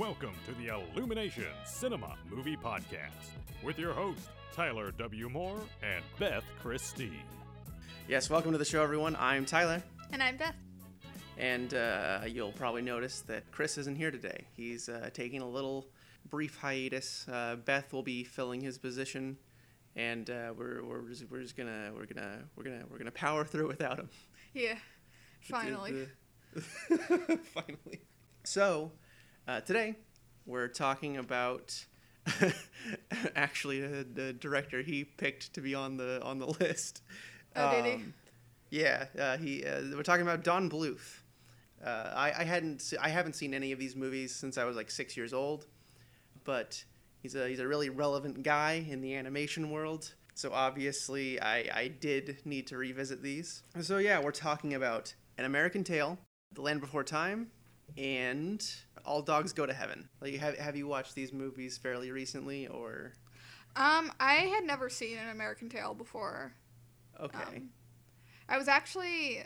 Welcome to the Illumination Cinema Movie Podcast with your host, Tyler W. Moore and Beth Christine. Yes, welcome to the show, everyone. I'm Tyler, And I'm Beth. and uh, you'll probably notice that Chris isn't here today. He's uh, taking a little brief hiatus. Uh, Beth will be filling his position, and uh, we're we're just, we're just gonna we're gonna we're gonna we're gonna power through without him. Yeah, finally. Finally. So, uh, today we're talking about actually uh, the director he picked to be on the on the list. Oh, did he? Um, Yeah, uh, he. Uh, we're talking about Don Bluth. Uh, I, I hadn't se- I haven't seen any of these movies since I was like six years old, but he's a he's a really relevant guy in the animation world. So obviously I I did need to revisit these. So yeah, we're talking about An American Tail, The Land Before Time, and All Dogs Go to Heaven. Like have have you watched these movies fairly recently or Um, I had never seen an American Tail before. okay? Um, I was actually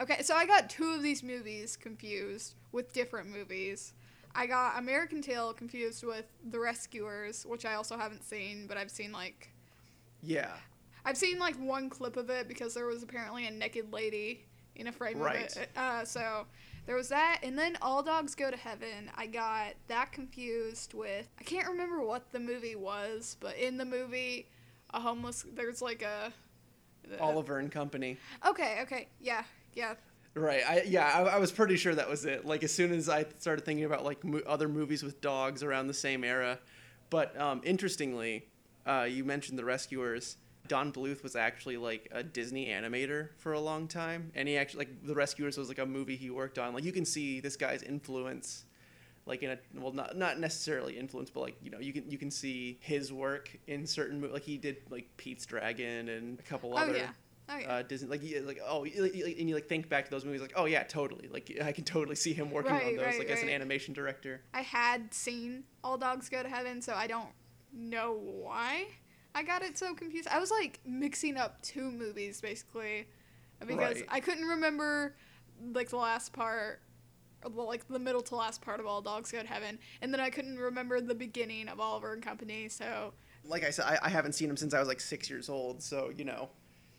okay. So I got two of these movies confused with different movies. I got American Tail confused with The Rescuers, which I also haven't seen, but I've seen like yeah. I've seen like one clip of it because there was apparently a naked lady in a frame Right. of it. Uh, so there was that, and then All Dogs Go to Heaven. I got that confused with I can't remember what the movie was, but in the movie, a homeless there's like a. Oliver and Company. Okay, okay, yeah, yeah. Right. I yeah. I, I was pretty sure that was it. Like as soon as I started thinking about like mo- other movies with dogs around the same era, but um, interestingly, uh, you mentioned the Rescuers. Don Bluth was actually like a Disney animator for a long time, and he actually like the Rescuers was like a movie he worked on. Like you can see this guy's influence, like in a well not not necessarily influence, but like you know you can you can see his work in certain mo- like he did like Pete's Dragon and a couple Oh other yeah, oh yeah. uh, Disney, like like oh, and you like think back to those movies, like oh yeah, totally, like I can totally see him working on those, right, like as an animation director. I had seen All Dogs Go to Heaven, so I don't know why I got it so confused. I was like mixing up two movies basically because Right. I couldn't remember like the last part, like the middle to last part of All Dogs Go to Heaven, and then I couldn't remember the beginning of Oliver and Company. So Like I said, I, I haven't seen them since I was like six years old, so you know,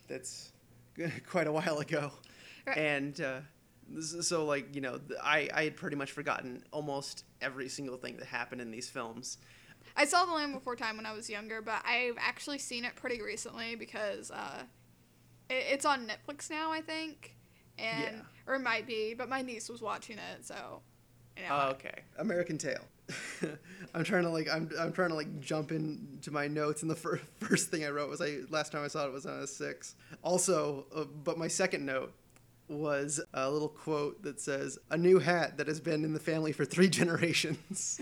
that's quite a while ago. Right. And uh, so like you know, I I had pretty much forgotten almost every single thing that happened in these films. I saw The Land Before Time when I was younger, but I've actually seen it pretty recently because uh, it, it's on Netflix now, I think, and Yeah. or it might be, but my niece was watching it, so. You know, Oh, okay. American Tail. I'm trying to like I'm I'm trying to like jump into my notes and the fir- first thing I wrote was I last time I saw it was on a 6. Also, uh, but my second note was a little quote that says a new hat that has been in the family for 3 generations.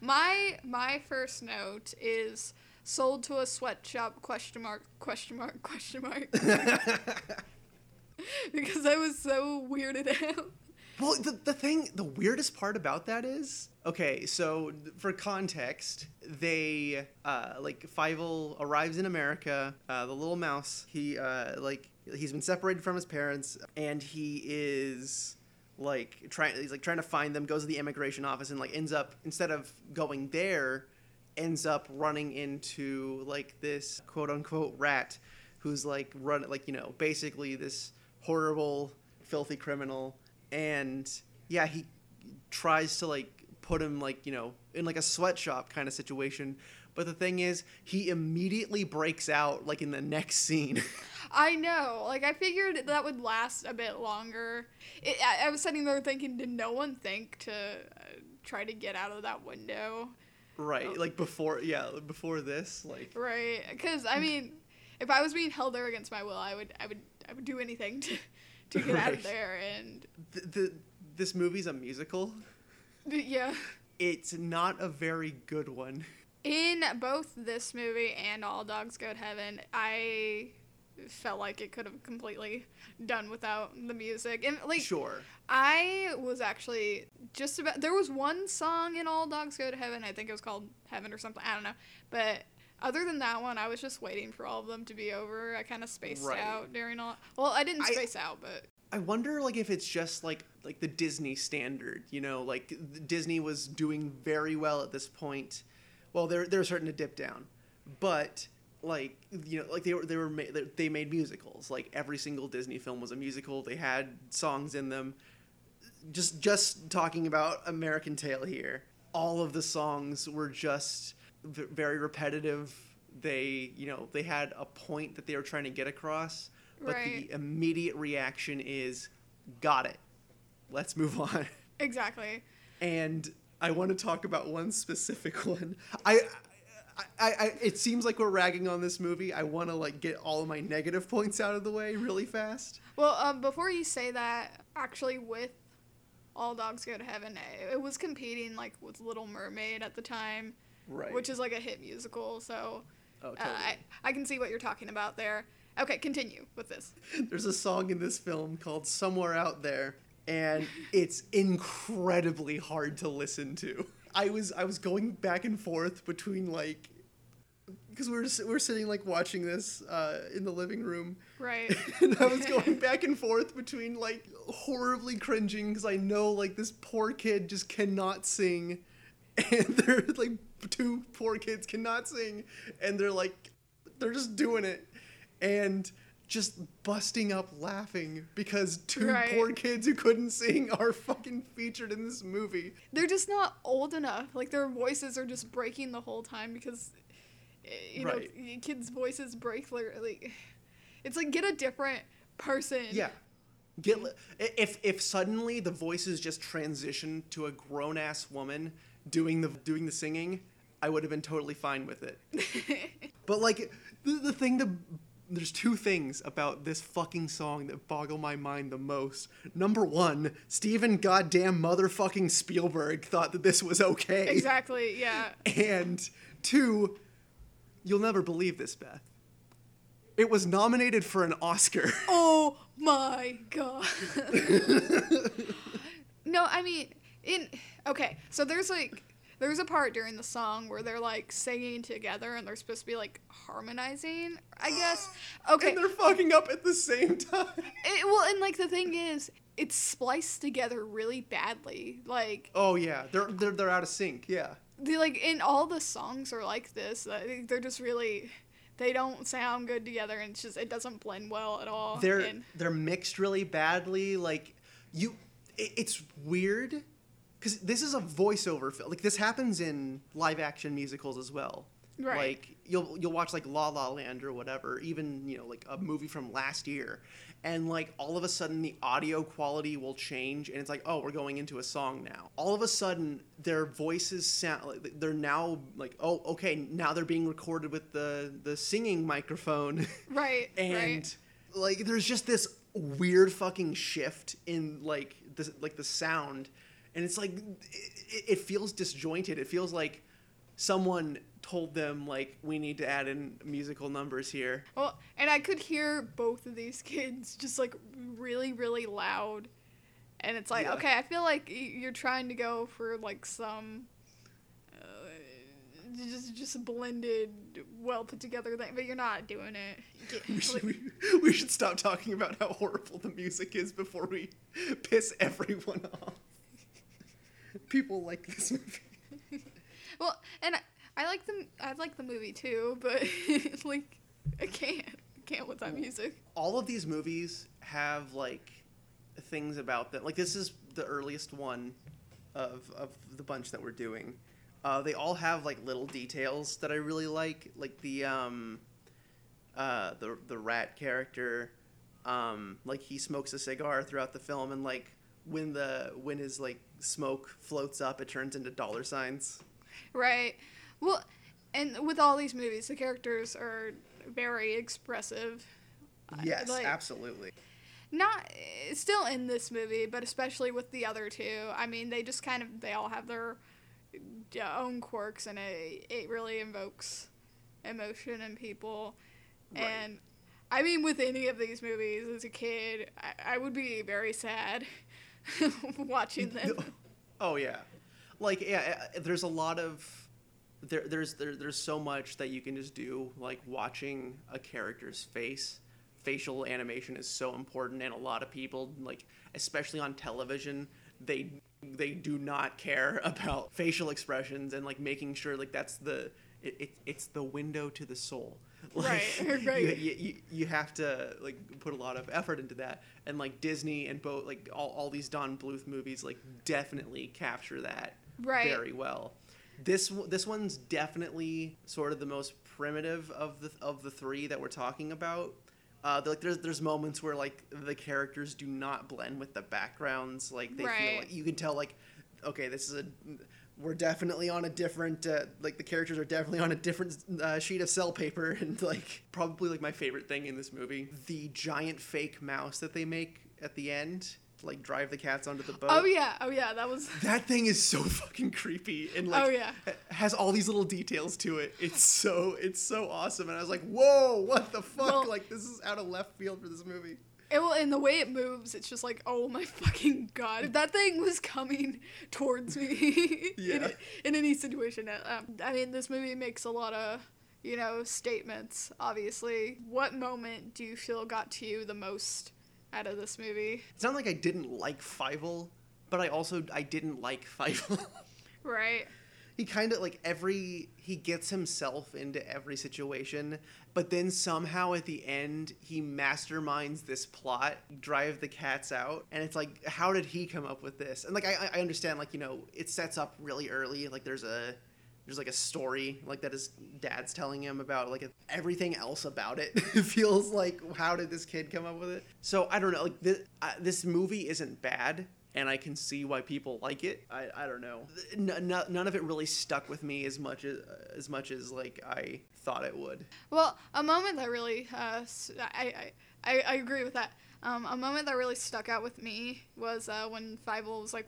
My my first note is sold to a sweatshop question mark question mark question mark because I was so weirded out. Well, the, the thing, the weirdest part about that is, okay, so for context, they, uh, like, Fievel arrives in America, uh, the little mouse, he, uh, like, he's been separated from his parents, and he is, like, trying, he's, like, trying to find them, goes to the immigration office, and, like, ends up, instead of going there, ends up running into, like, this quote-unquote rat who's, like, run, like, you know, basically this horrible, filthy criminal. And yeah he tries to like put him like you know in like a sweatshop kind of situation but the thing is he immediately breaks out like in the next scene. I know, like I figured that would last a bit longer. It, I, I was sitting there thinking, did no one think to uh, try to get out of that window? right. Like before yeah before this like. Right, because I mean, if I was being held there against my will, I would, I would, I would do anything to, to get out of there. And the, the this movie's a musical. Yeah, it's not a very good one in both this movie and All Dogs Go to Heaven, I felt like it could have completely done without the music. And like, sure I was actually just about. There was one song in All Dogs Go to Heaven. I think it was called Heaven or something. I don't know. But other than that one, I was just waiting for all of them to be over. I kind of spaced Right. out during all. Well, I didn't I- space out, but I wonder like if it's just like like the Disney standard, you know, like Disney was doing very well at this point. Well, they're they're starting to dip down, but like you know, like they were they were ma- they made musicals. Like every single Disney film was a musical. They had songs in them. Just just talking about American Tail here, all of the songs were just v- very repetitive. They you know they had a point that they were trying to get across but Right. the immediate reaction is got it let's move on Exactly. and i want to talk about one specific one i I, I, it seems like we're ragging on this movie i want to like get all of my negative points out of the way really fast Well, um, before you say that, actually, with All Dogs Go to Heaven, it, it was competing like with Little Mermaid at the time, right which is like a hit musical. So oh, uh, totally. I I can see what you're talking about there. Okay, continue with this. there's a song in this film called somewhere out there and it's incredibly hard to listen to. I was i was going back and forth between like because we were we we're sitting like watching this uh, in the living room. Right. and i was going back and forth between like horribly cringing because i know like this poor kid just cannot sing. And they're like two poor kids cannot sing. And they're like they're just doing it. And just busting up laughing because two Right. poor kids who couldn't sing are fucking featured in this movie They're just not old enough. Like their voices are just breaking the whole time because, eh, you know, Right. kids' voices break. li- Like, it's like get a different person. yeah get if if suddenly the voices just transitioned to a grown-ass woman doing the doing the singing i would have been totally fine with it But like the, the thing that there's two things about this fucking song that boggle my mind the most. Number one, Steven goddamn motherfucking Spielberg thought that this was okay. exactly. Yeah. And two, you'll never believe this, Beth. It was nominated for an Oscar. Oh my god. no, I mean, in okay, so there's like there's a part during the song where they're like singing together and they're supposed to be like harmonizing, I guess. Okay. And they're fucking up at the same time. It, well, and like the thing is, it's spliced together really badly. Like Oh yeah, they're they're, they're out of sync. Yeah. they like in all the songs are like this. They're just really they don't sound good together and it's just it doesn't blend well at all. they're and, they're mixed really badly like you it, it's weird because this is a voiceover film like this happens in live action musicals as well Right. like you'll you'll watch like la la land or whatever even you know like a movie from last year and like all of a sudden the audio quality will change and it's like oh we're going into a song now all of a sudden their voices sound like they're now like oh okay now they're being recorded with the the singing microphone right. and right. like there's just this weird fucking shift in like the like the sound and it's like it, it feels disjointed it feels like someone told them like we need to add in musical numbers here Well, and I could hear both of these kids just like really, really loud. And it's like, Yeah. okay, I feel like you're trying to go for like some uh, just just blended, well put together thing, but you're not doing it. We should, we, we should stop talking about how horrible the music is before we piss everyone off people like this movie well, and I, I like the I like the movie too, but like I can't I can't with that music. all of these movies have like things about them. Like this is the earliest one of of the bunch that we're doing. Uh, they all have like little details that I really like, like the um, uh, the the rat character. Um, like he smokes a cigar throughout the film, and like when the when his like smoke floats up, it turns into dollar signs. Right. Well, and with all these movies, the characters are very expressive. Yes, like, absolutely. Not eh, still in this movie, but especially with the other two. I mean, they just kind of they all have their own quirks, and it it really invokes emotion in people. Right. And I mean, with any of these movies, as a kid, I, I would be very sad watching them. Oh yeah, like yeah, uh, there's a lot of there, there's there, there's so much that you can just do like watching a character's face facial animation is so important, and a lot of people, like especially on television, they they do not care about facial expressions and like making sure like that's the it, it it's the window to the soul. Like, Right, right. You, you, you have to like put a lot of effort into that, and like Disney and both like all, all these Don Bluth movies like definitely capture that Right. very well. This this one's definitely sort of the most primitive of the of the three that we're talking about. Uh, like there's there's moments where like the characters do not blend with the backgrounds. Like they feel like you can tell like okay this is a we're definitely on a different uh, like the characters are definitely on a different uh, sheet of cell paper and like probably like my favorite thing in this movie the giant fake mouse that they make at the end to like drive the cats onto the boat Oh yeah, oh yeah, that was. that thing is so fucking creepy and like Oh, yeah. has all these little details to it. It's so it's so awesome and I was like, "Whoa, what the fuck? Well- like this is out of left field for this movie." It, well, and the way it moves, it's just like, oh my fucking god! If that thing was coming towards me in, Yeah. in any situation, uh, um, I mean, this movie makes a lot of, you know, statements. Obviously, what moment do you feel got to you the most out of this movie? It's not like I didn't like Fievel, but I also I didn't like Fievel. Right. he kind of like every he gets himself into every situation but then somehow at the end he masterminds this plot drive the cats out and it's like how did he come up with this? And like i, I understand like you know it sets up really early like there's a there's like a story like that his dad's telling him about like everything else about it. Feels like how did this kid come up with it? So i don't know like this, uh, this movie isn't bad and I can see why people like it. I, I don't know. N- none of it really stuck with me as much as as much as like I thought it would. Well, a moment that really, uh, I, I, I, agree with that. Um, a moment that really stuck out with me was uh, when Fievel was like,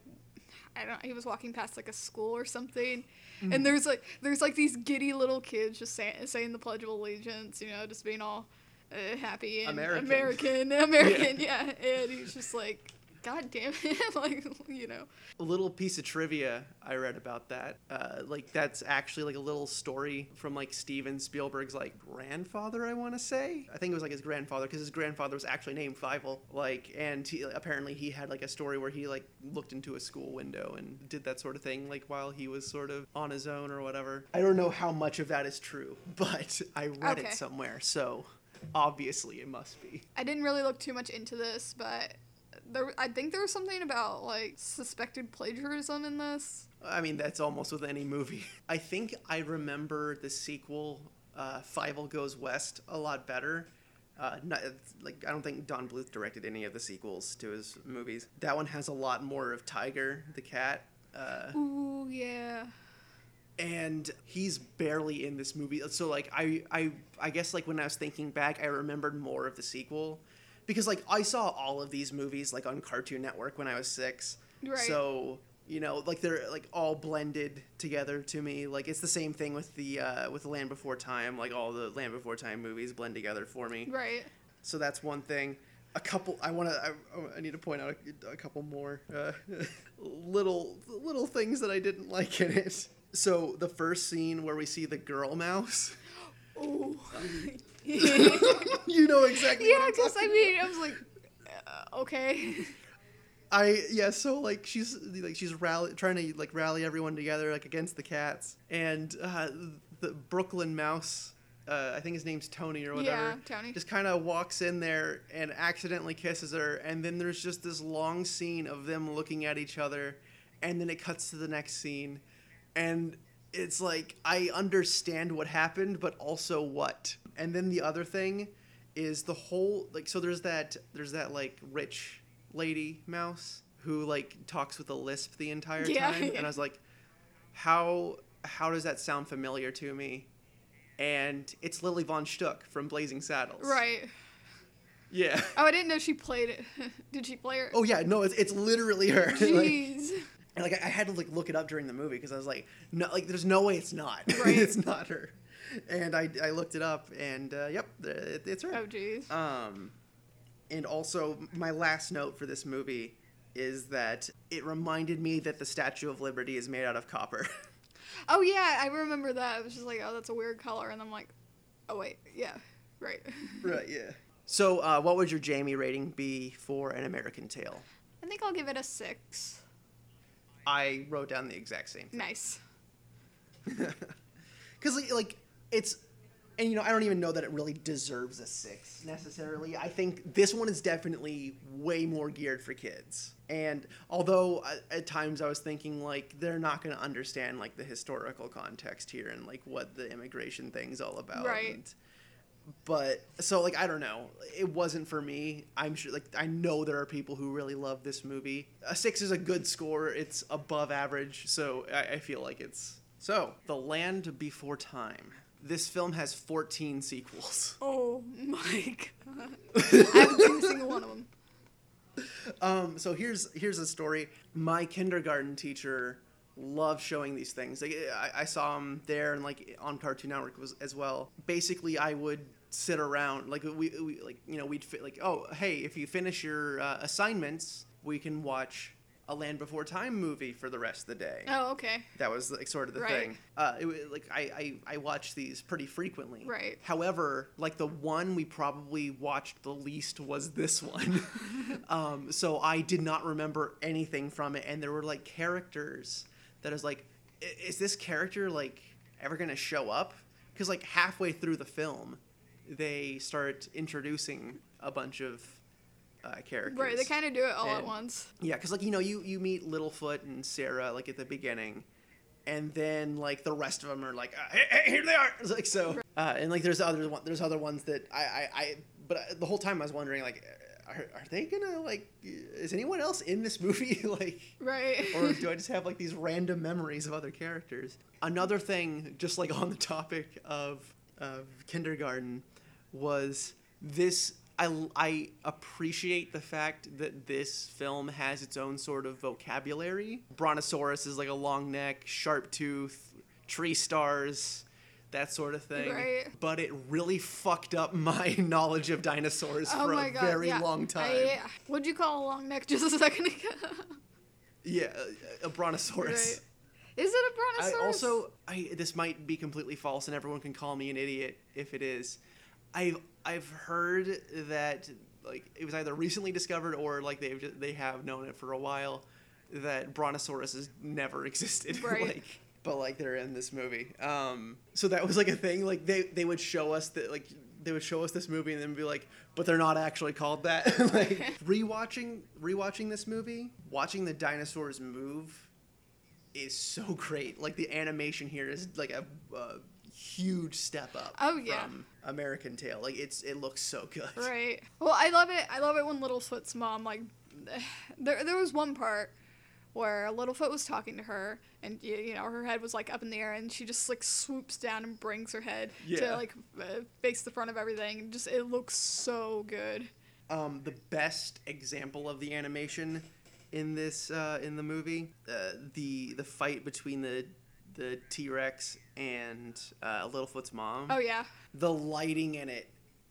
I don't, he was walking past like a school or something, and there's like, there's like these giddy little kids just saying, saying the Pledge of Allegiance, you know, just being all uh, happy and American. American, American, yeah. And he's just like, God damn it, like, you know. A little piece of trivia I read about that. Uh, like that's actually like a little story from like Steven Spielberg's like grandfather. I want to say. I think it was like his grandfather because his grandfather was actually named Fievel. Like, and he, apparently he had like a story where he like looked into a school window and did that sort of thing like while he was sort of on his own or whatever. I don't know how much of that is true, but I read Okay. it somewhere, so obviously it must be. I didn't really look too much into this, but there, I think there was something about like suspected plagiarism in this. I mean, that's almost with any movie. I think I remember the sequel, uh, Fievel Goes West, a lot better. Uh, not, like I don't think Don Bluth directed any of the sequels to his movies. That one has a lot more of Tiger the cat, uh, Ooh, yeah. and he's barely in this movie. So like I I I guess like when I was thinking back, I remembered more of the sequel because like I saw all of these movies like on Cartoon Network when I was six. Right. So you know like they're like all blended together to me. Like it's the same thing with the uh, with the Land Before Time. Like all the Land Before Time movies blend together for me. Right. So that's one thing. A couple. I want to. I, I need to point out a, a couple more uh, little little things that I didn't like in it. So the first scene where we see the girl mouse. You know exactly. yeah, because I mean, I was like, uh, okay. I yeah, so like she's like she's rally trying to like rally everyone together like against the cats and uh, the Brooklyn Mouse. Uh, I think his name's Tony or whatever. Yeah, Tony. Just kind of walks in there and accidentally kisses her, and then there's just this long scene of them looking at each other, and then it cuts to the next scene, and it's like I understand what happened, but also what. And then the other thing is the whole like so there's that there's that like rich lady mouse who like talks with a lisp the entire Yeah, time and I was like how how does that sound familiar to me? And it's Lili Von Shtupp from Blazing Saddles. Right. Yeah. Oh, I didn't know she played it. Did she play her? Oh yeah, no, it's, it's literally her. like, Jeez. And, like I I had to like look it up during the movie because I was like, no, like there's no way it's not. Right. it's not her. And I, I looked it up and uh, yep, it, it's her. oh, jeez. Um, and also, my last note for this movie is that it reminded me that the Statue of Liberty is made out of copper. Oh yeah, I remember that. I was just like, oh, that's a weird color, and I'm like, oh wait, yeah, right. right, yeah. So, uh, what would your Jamie rating be for An American Tail? I think I'll give it a six. I wrote down the exact same thing. Nice. Because, like, it's. And, you know, I don't even know that it really deserves a six necessarily. I think this one is definitely way more geared for kids. And although uh, at times I was thinking, like, they're not going to understand, like, the historical context here and, like, what the immigration thing's all about. Right. And, but so like I don't know, it wasn't for me. I'm sure like I know there are people who really love this movie. A six is a good score. It's above average, so I, I feel like it's so. The Land Before Time. This film has 14 sequels. Oh my god. I haven't seen a single one of them. Um, so here's here's a story. My kindergarten teacher loved showing these things. Like I, I saw him there and like on Cartoon Network was as well. Basically, I would sit around like we, we like you know we'd fit like oh hey if you finish your uh, assignments we can watch a Land Before Time movie for the rest of the day. Oh, okay. That was like sort of the Right. thing. Uh, it, like I, I I watch these pretty frequently. Right. However, like the one we probably watched the least was this one. um, so I did not remember anything from it, and there were like characters that is like, is this character like ever gonna show up? Because like halfway through the film, they start introducing a bunch of uh, characters. Right, they kind of do it all at once. Yeah, because like you know, you you meet Littlefoot and Cera like at the beginning, and then like the rest of them are like, uh, hey, hey, here they are. It's like so, uh, and like there's other one, there's other ones that I I, I but I, the whole time I was wondering like, are, are they gonna like, is anyone else in this movie like? Right. or do I just have like these random memories of other characters? Another thing, just like on the topic of of kindergarten, was this. I, I appreciate the fact that this film has its own sort of vocabulary. Brontosaurus is like a long neck, sharp tooth, tree stars, that sort of thing. Right. But it really fucked up my knowledge of dinosaurs oh for a god. very yeah. long time. I, what'd you call a long neck just a second ago? Yeah, a, a brontosaurus. right. Is it a brontosaurus? I also, I this might be completely false, and everyone can call me an idiot if it is. I've I've heard that like it was either recently discovered or like they've they have known it for a while that brontosaurus has never existed. Right. like, but like they're in this movie. Um, so that was like a thing. Like they they would show us that like they would show us this movie and then be like, but they're not actually called that. like rewatching rewatching this movie, watching the dinosaurs move is so great. Like the animation here is like a, a huge step up. Oh, yeah. From American Tail, like it's it looks so good. Right. Well, I love it. I love it when Little Littlefoot's mom like there there was one part where Littlefoot was talking to her and you, you know her head was like up in the air and she just like swoops down and brings her head Yeah. to like uh, face the front of everything. Just it looks so good. Um, the best example of the animation in this uh, in the movie, uh, the the fight between the the T Rex and uh, Littlefoot's mom. Oh yeah. the lighting in it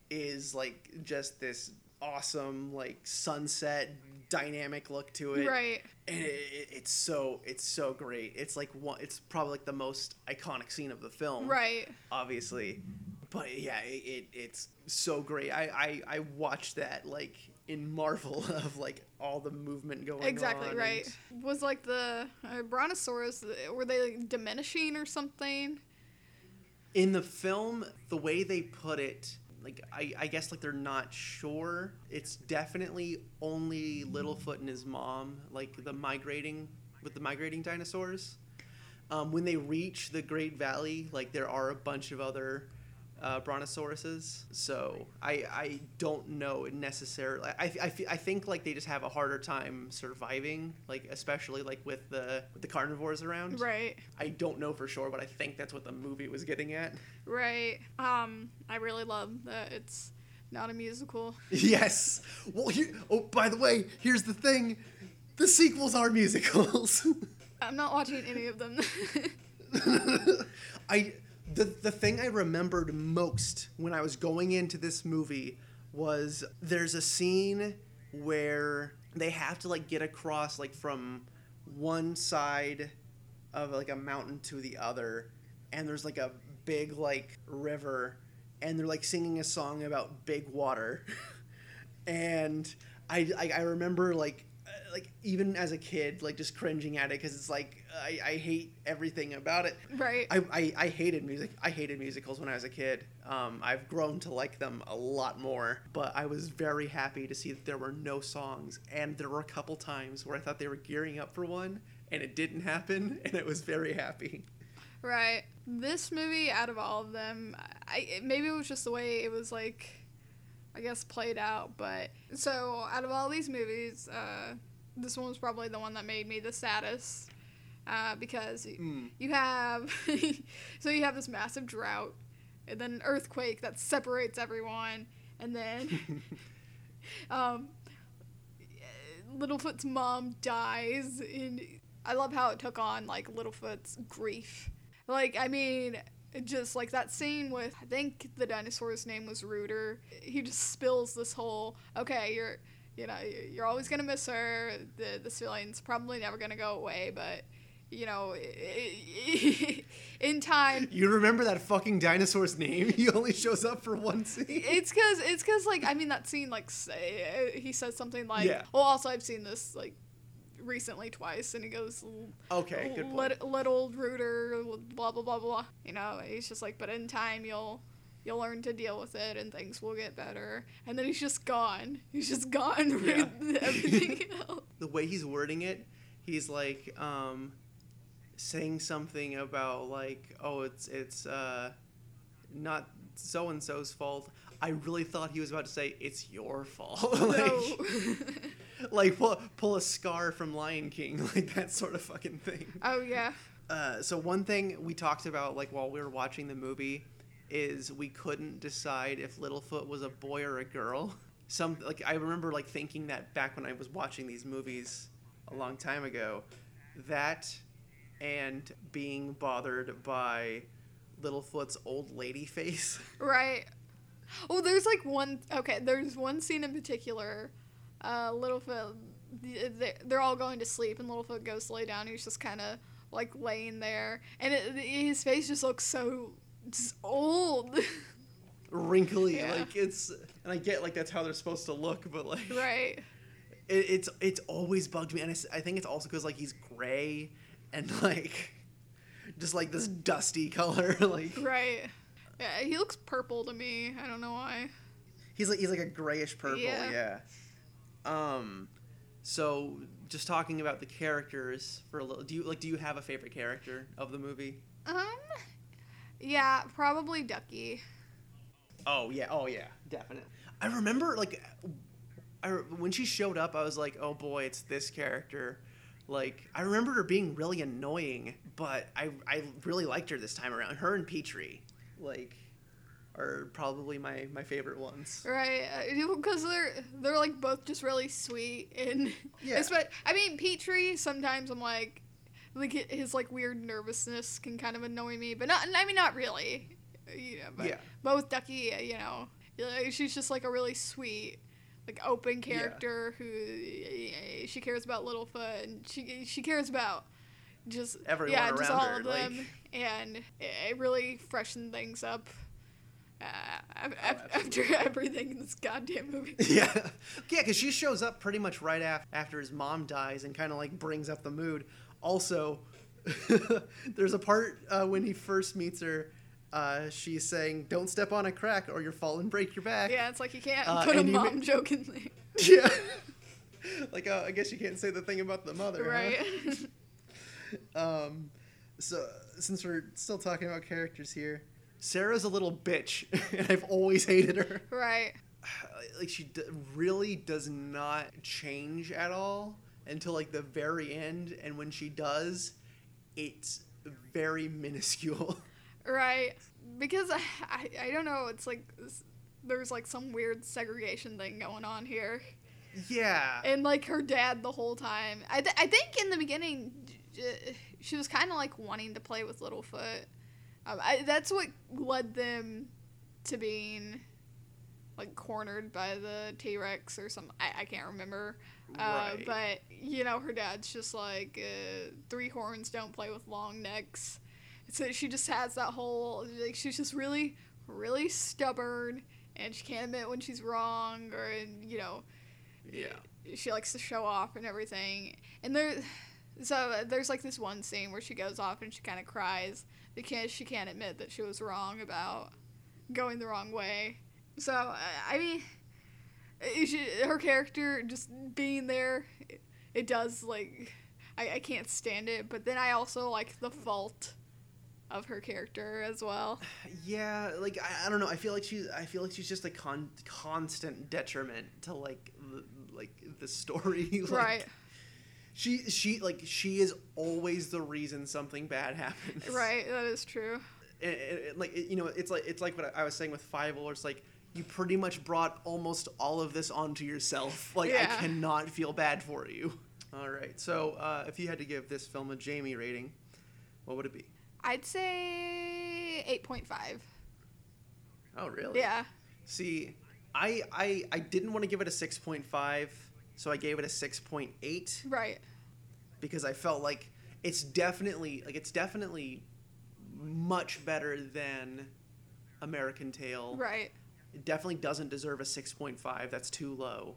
is like just this awesome like sunset dynamic look to it Right. and it, it, it's so it's so great it's like one it's probably like the most iconic scene of the film Right. obviously but yeah it, it it's so great I, I i watched that like in marvel of like all the movement going on Exactly right. Was like the uh, brontosaurus uh, were they like diminishing or something? in the film the way they put it like I, I guess like they're not sure. It's definitely only littlefoot and his mom like the migrating with the migrating dinosaurs. Um, when they reach the great valley like there are a bunch of other uh, brontosauruses so I, I don't know necessarily I, I, I think like they just have a harder time surviving like especially like with the with the carnivores around Right. I don't know for sure, but I think that's what the movie was getting at. Right. Um I really love that it's not a musical. yes. Well, here, oh, by the way, here's the thing: the sequels are musicals. I'm not watching any of them. I the the thing I remembered most when I was going into this movie was there's a scene where they have to like get across like from one side of like a mountain to the other and there's like a big like river and they're like singing a song about big water, and I, I I remember like like even as a kid like just cringing at it because it's like I, I hate everything about it. Right. I, I, I hated music. I hated musicals when I was a kid. Um, I've grown to like them a lot more, but I was very happy to see that there were no songs, and there were a couple times where I thought they were gearing up for one, and it didn't happen, and it was very happy. Right. This movie, out of all of them, I maybe it was just the way it was like, I guess played out. But so out of all these movies, uh, this one was probably the one that made me the saddest. Uh, because Mm. you have, so you have this massive drought, and then an earthquake that separates everyone, and then, um, Littlefoot's mom dies, and I love how it took on like Littlefoot's grief. Like, I mean, just like that scene with I think the dinosaur's name was Rooter. He just spills this whole okay, you're you know you're always gonna miss her. The the civilian's probably never gonna go away, but you know in time You remember that fucking dinosaur's name? He only shows up for one scene. it's because it's because like I mean that scene like say, uh, he says something like Yeah. well also I've seen this like recently twice and he goes Okay, good point. Lit- little Rooter blah blah blah blah you know he's just like but in time you'll you'll learn to deal with it and things will get better and then he's just gone he's just gone Yeah. with everything else the way he's wording it, he's like um, saying something about like, oh, it's it's uh, not so and so's fault. I really thought he was about to say it's your fault. like, like pull, pull a scar from Lion King, like that sort of fucking thing. oh yeah Uh, so one thing we talked about, like while we were watching the movie, is we couldn't decide if Littlefoot was a boy or a girl. Some like I remember like thinking that back when I was watching these movies a long time ago, that and being bothered by Littlefoot's old lady face. Right. Oh, there's like one. Okay, there's one scene in particular. Uh, Littlefoot, they- they're all going to sleep, and Littlefoot goes to lay down. He's just kind of like laying there, and it, his face just looks so just old. Wrinkly, Yeah. like it's, and I get like that's how they're supposed to look, but like right. it, it's it's always bugged me, and it's, I think it's also because like he's gray and like just like this dusty color. like Right. Yeah, he looks purple to me. I don't know why. he's like he's like a grayish purple. Yeah. Yeah. Um, so just talking about the characters for a little. Do you like? Do you have a favorite character of the movie? Um. Yeah, probably Ducky. Oh yeah. Oh yeah. Definitely. I remember like, I when she showed up, I was like, oh boy, it's this character. Like I remember her being really annoying, but I I really liked her this time around. Her and Petrie, like, are probably my my favorite ones. Right, uh, because they're they're like both just really sweet and Yeah. I mean Petrie. Sometimes I'm like, like his like weird nervousness can kind of annoy me, but not. I mean, not really. You know, but Yeah. but with Ducky, uh, you know, she's just like a really sweet, like open Yeah. character who uh, she cares about Littlefoot and she she cares about just Everyone yeah, just all her, of them, like- and it really freshened things up. Uh, Oh, af- after everything in this goddamn movie. Yeah, yeah, because she shows up pretty much right af- after his mom dies and kind of like brings up the mood. Also, there's a part uh, when he first meets her. Uh, she's saying, "Don't step on a crack, or you'll fall and break your back." Yeah, it's like you can't Uh, put a you ma- mom joke in there. Yeah. like, uh, I guess you can't say the thing about the mother, huh? Right. Um, so since we're still talking about characters here, Cera's a little bitch, and I've always hated her. right. like she d- really does not change at all until like the very end and when she does it's very minuscule Right. Because I, I, I don't know, it's like there's like some weird segregation thing going on here. yeah And like her dad the whole time. I, th- I think in the beginning she was kind of like wanting to play with Littlefoot. Um, I, that's what led them to being like cornered by the T Rex or something. I, I can't remember. Uh, Right. but you know, her dad's just like uh, three horns don't play with long necks. So she just has that whole like she's just really really stubborn and she can't admit when she's wrong or you know Yeah. she likes to show off and everything. And there, so there's like this one scene where she goes off and she kind of cries because she can't admit that she was wrong about going the wrong way. So I mean, she, her character just being there, it, does like I, I can't stand it. But then I also like the fault of her character as well. Yeah, like I, I don't know. I feel like she's I feel like she's just a con- constant detriment to like the, like the story. like, right, She she like she is always the reason something bad happens. right, that is true. And, and- and, like it- you know, it's like it's like what I was saying with Fievel, where it's like you pretty much brought almost all of this onto yourself. Like Yeah. I cannot feel bad for you. All right. So uh, if you had to give this film a Jamie rating, what would it be? I'd say eight point five. Oh really? Yeah. See, I I I didn't want to give it a six point five, so I gave it a six point eight Right. because I felt like it's definitely like it's definitely much better than American Tail. Right. It definitely doesn't deserve a 6.5. That's too low.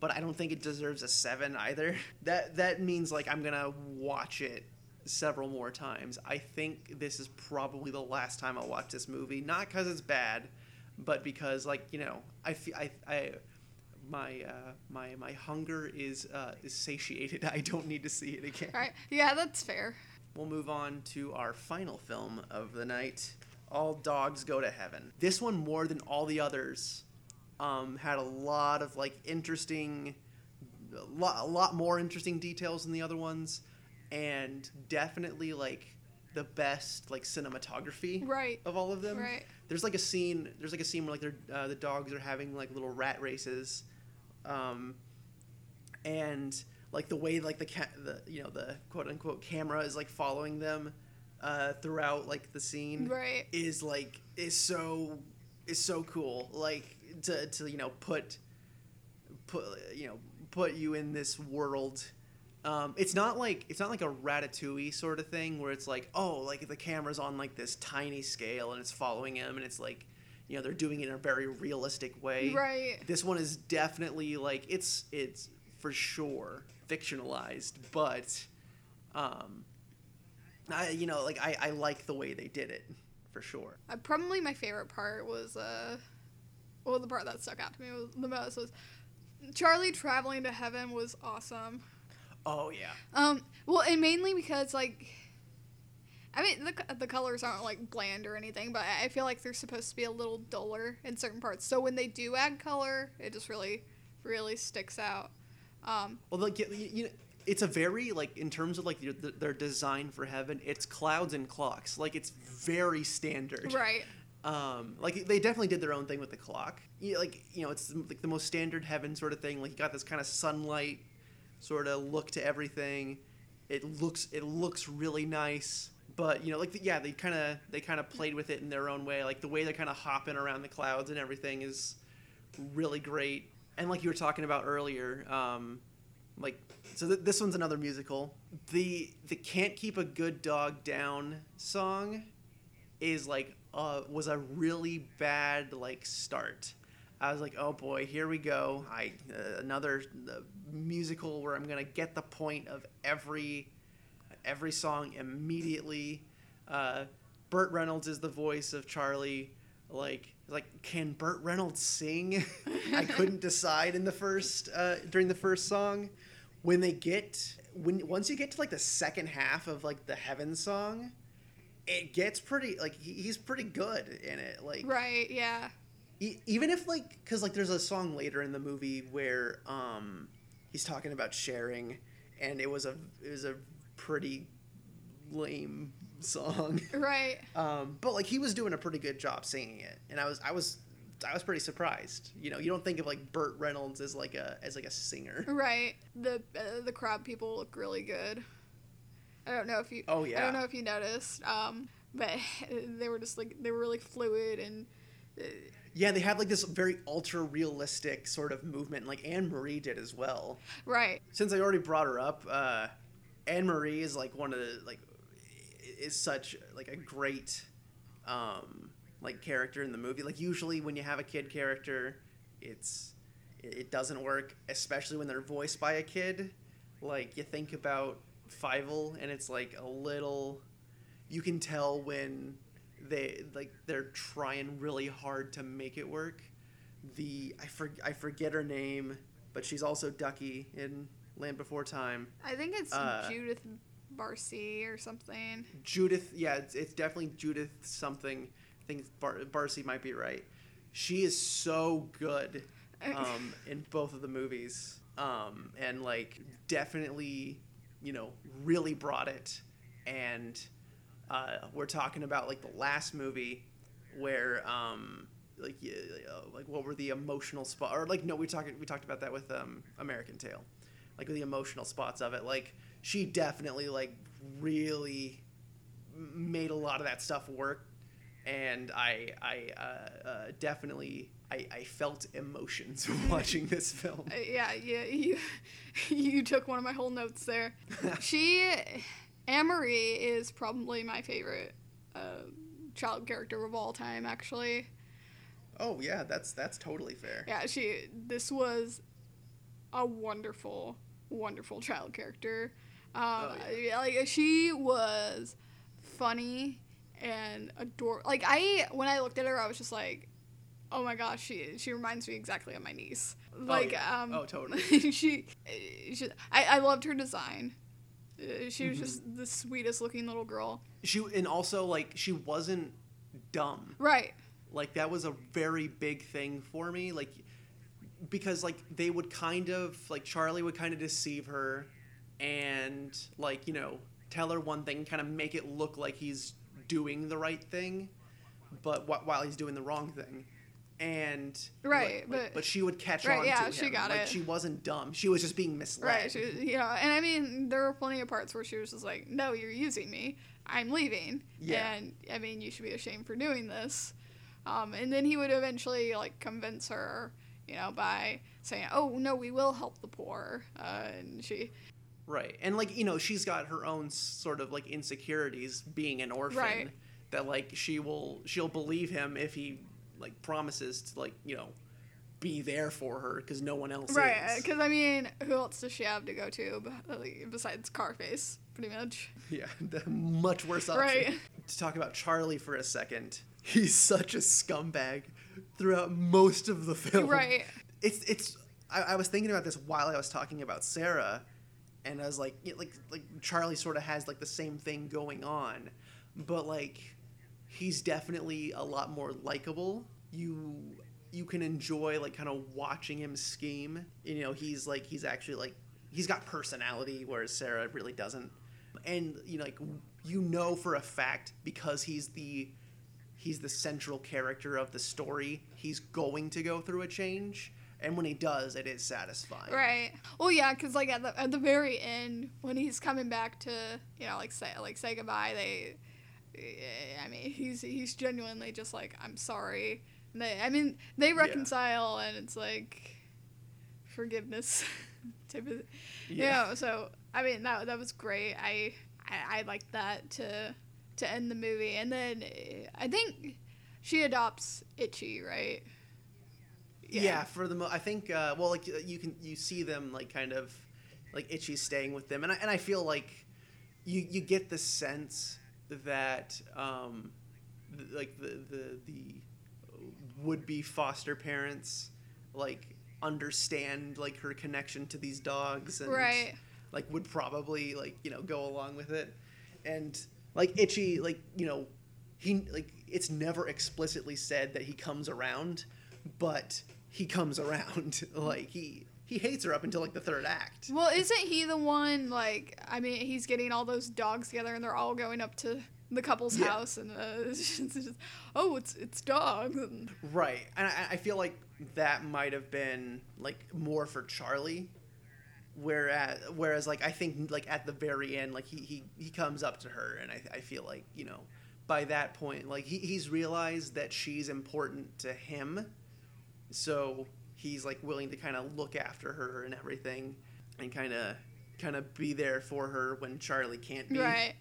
But I don't think it deserves a 7 either. That that means like I'm going to watch it several more times. I think this is probably the last time I'll watch this movie, not cuz it's bad, but because like, you know, I feel I I my uh, my my hunger is uh, is satiated. I don't need to see it again. Right. Yeah, that's fair. We'll move on to our final film of the night All Dogs Go to Heaven. This one, more than all the others, um, had a lot of like interesting, a lot, a lot more interesting details than the other ones, and definitely like the best like cinematography Right. of all of them. Right. There's like a scene. There's like a scene where like they're, uh, the dogs are having like little rat races, um, and like the way like the ca- the you know the quote unquote camera is like following them uh, throughout like the scene Right. is like is so is so cool like to to you know put put you know put you in this world um, it's not like it's not like a ratatouille sort of thing where it's like oh like the camera's on like this tiny scale and it's following him and it's like you know they're doing it in a very realistic way Right. this one is definitely like it's it's for sure fictionalized but um I, you know like I, I like the way they did it for sure Uh, probably my favorite part was uh, well, the part that stuck out to me was, the most was Charlie traveling to heaven was awesome. oh yeah Um, well, and mainly because like, I mean, the the colors aren't like bland or anything, but I feel like they're supposed to be a little duller in certain parts. So when they do add color, it just really, really sticks out. Um, well like you, you know it's a very like in terms of like their, their design for heaven it's clouds and clocks. Like it's very standard. Right. um like they definitely did their own thing with the clock. You, like you know it's like the most standard heaven sort of thing. Like you got this kind of sunlight sort of look to everything. It looks it looks really nice. But you know like the, yeah they kind of they kind of played with it in their own way. Like the way they're kind of hopping around the clouds and everything is really great. And like you were talking about earlier um like so th- this one's another musical. The the can't keep a good dog down song is like uh was a really bad like start. I was like oh boy here we go. I uh, another uh, musical where i'm gonna get the point of every every song immediately. Uh burt reynolds is the voice of charlie like like can burt reynolds sing i couldn't decide in the first uh during the first song when they get when once you get to like the second half of like the heaven song it gets pretty like he- he's pretty good in it like Right. Yeah. e- even if like because like there's a song later in the movie where um he's talking about sharing and it was a it was a pretty lame song Right. um but like he was doing a pretty good job singing it and i was i was i was pretty surprised you know you don't think of like burt reynolds as like a as like a singer Right. The uh, the crowd people look really good. I don't know if you. Oh, yeah. I don't know if you noticed. Um, but they were just like they were really fluid and. Uh, yeah they have like this very ultra realistic sort of movement like anne marie did as well right. since I already brought her up, uh, Anne Marie is like one of the like is such like a great um, like character in the movie. Like usually when you have a kid character, it's it doesn't work, especially when they're voiced by a kid. Like you think about Fievel, and it's like a little. You can tell when they like they're trying really hard to make it work. The I for, I forget her name, but she's also Ducky in Land Before Time. I think it's Uh, Judith Barsi or something. Judith, yeah, it's, it's definitely Judith something. I think Bar- Barsi might be right. She is so good um, in both of the movies, um, and like definitely, you know, really brought it. And uh, we're talking about like the last movie where, um, like, yeah, uh, like what were the emotional spot? Or like, no, we talked we talked about that with um, American Tail, like the emotional spots of it. Like, she definitely like really made a lot of that stuff work and I I uh, uh, definitely I, I felt emotions watching this film. Uh, yeah, yeah, you you took one of my whole notes there. she, Anne Marie is probably my favorite uh, child character of all time. Actually, Oh yeah, that's that's totally fair. yeah, she. This was a wonderful, wonderful child character. Um, Oh, yeah, like she was funny and adorable. Like I, when I looked at her, I was just like, oh my gosh, she she reminds me exactly of my niece. Like yeah. um, Oh, totally. she, she, I, I loved her design. Uh, She was Mhm. just the sweetest looking little girl. She and also like she wasn't dumb. Right. Like that was a very big thing for me. Like because like they would kind of like Charlie would kind of deceive her and like, you know, tell her one thing, kind of make it look like he's doing the right thing, but wh- while he's doing the wrong thing. And Right, like- but- but she would catch Right, on yeah, to she him. got like it. she wasn't dumb. She was just being misled. Right. She, you know, and I mean, there were plenty of parts where she was just like, "No, you're using me. I'm leaving." Yeah. And I mean, you should be ashamed for doing this. Um, and then he would eventually like convince her, you know, by saying, "Oh no, we will help the poor." Uh, and she, Right. And like, you know, she's got her own sort of like insecurities being an orphan Right. that like she will she'll believe him if he like promises to like, you know, be there for her because no one else right? is. Uh, because I mean, who else does she have to go to like, uh, besides Carface, pretty much? Yeah, the much worse option. Right. To talk about Charlie for a second, he's such a scumbag throughout most of the film. Right. It's it's. I, I was thinking about this while I was talking about Cera, and I was like, know, like like Charlie sort of has like the same thing going on, but like he's definitely a lot more likable. You you can enjoy like kind of watching him scheme. You know, he's like he's actually like he's got personality, whereas Cera really doesn't. And you know, like you know for a fact because he's the he's the central character of the story. He's going to go through a change, and when he does, it is satisfying. Right. Well, yeah, because like at the at the very end, when he's coming back to you know like say like say goodbye, they, eh, I mean he's he's genuinely just like I'm sorry. And they I mean they reconcile and it's like forgiveness type of Yeah. yeah. So I mean that that was great. I I, I liked that to to end the movie, and then eh, I think she adopts Itchy, right? Yeah, for the mo- I think uh, well, like you can you see them like kind of like Itchy's staying with them, and I, and I feel like you you get the sense that um, th- like the the the would be foster parents like understand like her connection to these dogs and Right. like would probably like you know go along with it and like itchy like you know he like it's never explicitly said that he comes around but he comes around. Like he he hates her up until like the third act. Well, isn't he the one like I mean he's getting all those dogs together and they're all going up to the couple's Yeah. house and uh, it's just, oh it's it's dogs right and I, I feel like that might have been like more for charlie. Whereas whereas like i think like at the very end like he he, he comes up to her and I, I feel like you know by that point like he, he's realized that she's important to him so he's like willing to kind of look after her and everything and kind of kind of be there for her when charlie can't be right.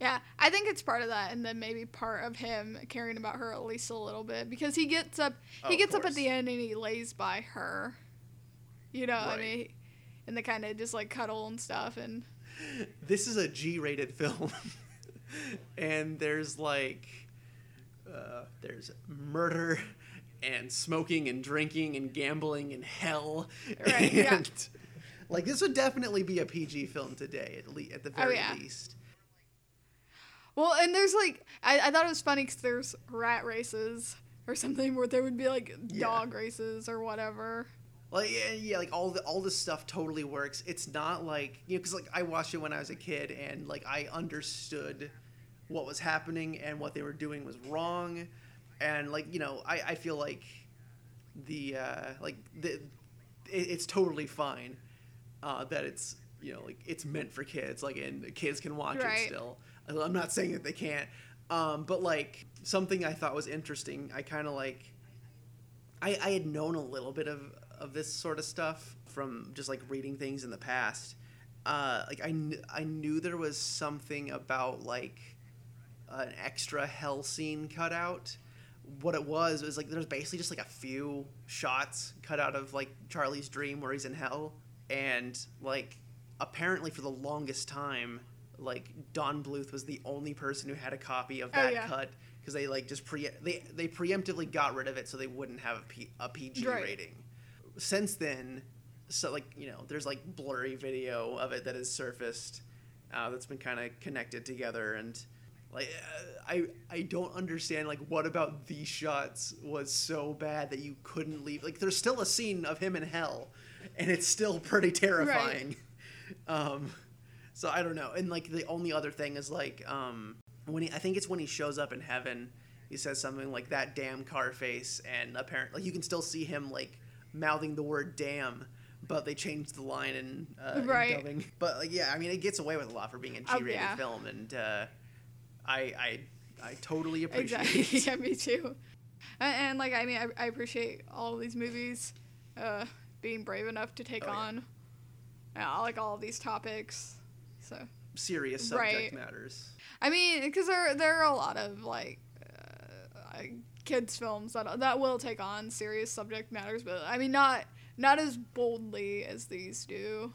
Yeah, I think it's part of that, and then maybe part of him caring about her at least a little bit because he gets up, Oh, he of gets up at the end and he lays by her. You know, I Right. mean, and they kind of just like cuddle and stuff, and this is a G-rated film, and there's like, uh, there's murder, and smoking and drinking and gambling and hell, Right, yeah. like this would definitely be a PG film today, at least at the Oh, very yeah. least. well, and there's like I, I thought it was funny because there's rat races or something where there would be like Yeah. dog races or whatever. Like yeah, yeah, like all the all this stuff totally works. It's not like you know, because like I watched it when I was a kid, and like I understood what was happening and what they were doing was wrong, and like you know, I I feel like the uh, like the it, it's totally fine uh, that it's you know like it's meant for kids, like and kids can watch Right. it still. I'm not saying that they can't, um, but like something I thought was interesting. I kind of like I, I had known a little bit of, of this sort of stuff from just like reading things in the past. Uh, like I, kn- I knew there was something about like an extra hell scene cut out. What it was was like there's basically just like a few shots cut out of like Charlie's dream where he's in hell, and like apparently for the longest time, like Don Bluth was the only person who had a copy of Oh, that yeah. cut because they like just pre they they preemptively got rid of it so they wouldn't have a, P, a PG Right. rating. Since then, so like you know, there's like blurry video of it that has surfaced uh, that's been kind of connected together and. Like uh, I, I don't understand. Like, what about these shots was so bad that you couldn't leave? Like, there's still a scene of him in hell, and it's still pretty terrifying. Right. Um, so I don't know. And like the only other thing is like um, when he, I think it's when he shows up in heaven, he says something like that damn Carface, and apparently like, you can still see him like mouthing the word damn. But they changed the line in, uh, in Right. dubbing. But like, yeah, I mean, it gets away with a lot for being a Oh, G-rated yeah. film, and uh, I, I, I totally appreciate Exactly. it. yeah, me too. And, and like I mean, I, I appreciate all of these movies uh, being brave enough to take Oh, yeah. on uh, like all of these topics. So Serious subject Right. matters. I mean, because there there are a lot of like uh, kids films that that will take on serious subject matters, but I mean not not as boldly as these do.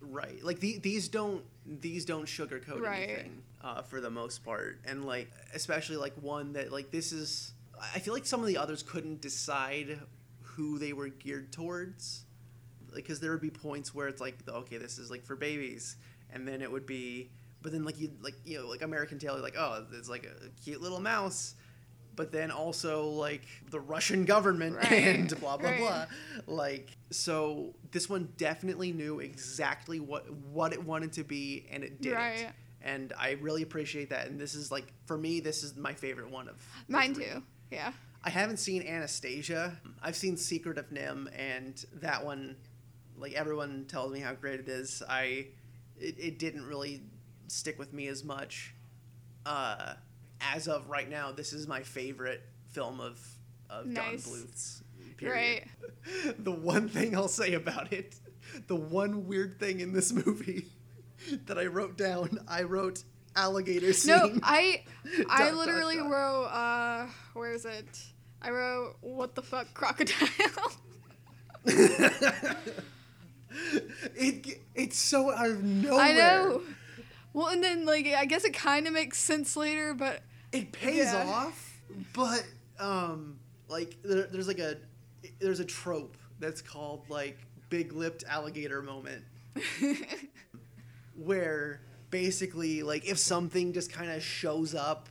Right. Like the, these don't these don't sugarcoat Right. anything uh, for the most part, and like especially like one that like this is. I feel like some of the others couldn't decide who they were geared towards, because there would be points where it's like, okay, this is like for babies, and then it would be, but then like you like you know like American Tail, like oh, it's like a cute little mouse. But then also like the Russian government Right. and blah blah Right. blah like so this one definitely knew exactly what what it wanted to be and it did Right. And i really appreciate that and this is like for me this is my favorite one of Mine three. too. Yeah. i haven't seen anastasia i've seen secret of NIMH and that one like everyone tells me how great it is i it, it didn't really stick with me as much uh as of right now this is my favorite film of of Nice. don bluth's period Right. the one thing I'll say about it, the one weird thing in this movie that I wrote down, I wrote alligator scene. No, I I Dot, dot, literally dot. wrote uh where is it? I wrote what the fuck crocodile. it it's so out of nowhere. I know. Well, and then like I guess it kind of makes sense later, but It pays Yeah. off, but um, like there, there's like a there's a trope that's called like big lipped alligator moment, where basically like if something just kind of shows up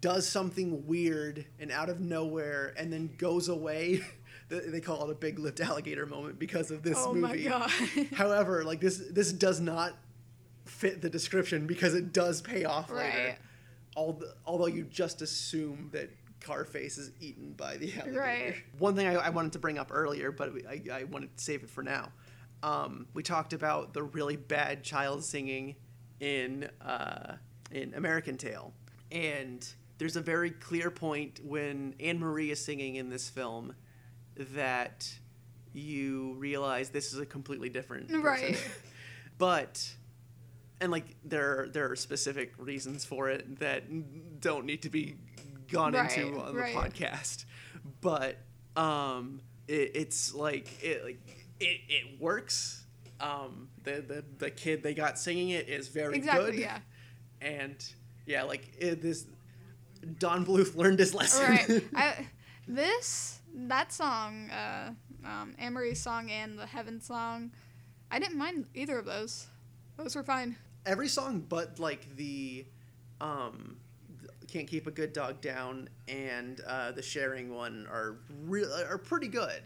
does something weird and out of nowhere and then goes away they call it a big lipped alligator moment because of this oh my movie god. however like this this does not fit the description because it does pay off later Right. Al- although you just assume that Carface is eaten by the alligator. Right. One thing I, I wanted to bring up earlier, but I, I wanted to save it for now. Um, we talked about the really bad child singing in uh, in American Tail, and there's a very clear point when Anne Marie is singing in this film that you realize this is a completely different person. Right. but and like there there are specific reasons for it that don't need to be gone Right, into on the right. podcast but um it, it's like it like it, it works um the, the the kid they got singing it is very Exactly, good yeah. and yeah like it, this don bluth learned his lesson Right. I, this that song, uh, um, Anne Marie's song and the Heaven song, I didn't mind either of those. Those were fine. every song but like the um can't keep a good dog down and uh the sharing one are real are pretty good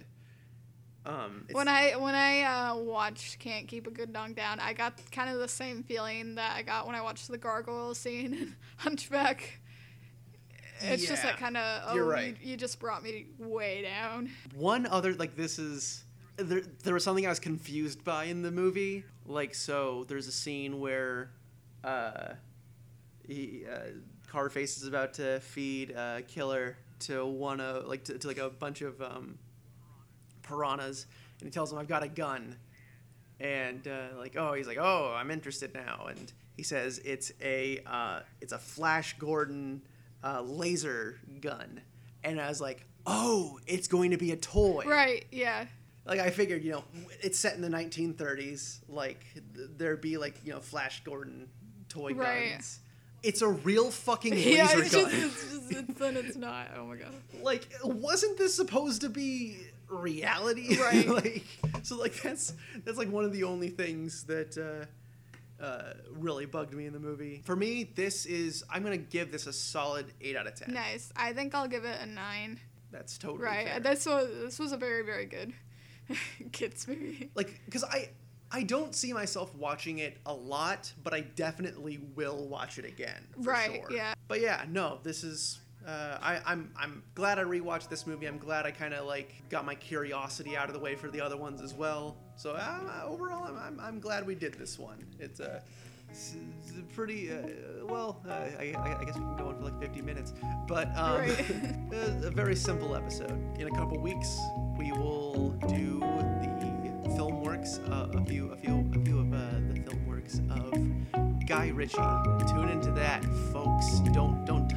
um it's, When I when I uh, watched Can't Keep a Good Dog Down, I got kind of the same feeling that I got when I watched the gargoyle scene in Hunchback. It's just that kind of oh, you're right. you, you just brought me way down. one other like this is there, there was something i was confused by in the movie like so there's a scene where uh he uh, carface is about to feed uh killer to one of like to, to like a bunch of um piranhas and he tells him i've got a gun and uh, like oh he's like oh i'm interested now and he says it's a uh, it's a flash gordon uh, laser gun and i was like oh it's going to be a toy Right? Yeah. like i figured you know it's set in the 1930s like th- there'd be like you know flash gordon toy Right. guns it's a real fucking laser yeah. It's gun just it's just it's, then it's not. Oh my god. like wasn't this supposed to be reality Right. like so like that's that's like one of the only things that uh uh, really bugged me in the movie. For me, this is I'm gonna give this a solid eight out of ten. Nice. I think I'll give it a nine. That's totally Right. fair. This was this was a very very good kids movie. like because I I don't see myself watching it a lot, but I definitely will watch it again. For Right, Sure. yeah. But yeah, no, this is. Uh, I, I'm I'm glad I rewatched this movie. I'm glad I kind of like got my curiosity out of the way for the other ones as well. So uh, overall, I'm, I'm, I'm glad we did this one. It's a, it's pretty uh, well. Uh, I, I I guess we can go on for like 50 minutes, but um, Right. a, a very simple episode. In a couple weeks, we will do the film works. Uh, a few, a few, a few of uh, the film works of Guy Ritchie. Tune into that, folks. Don't don't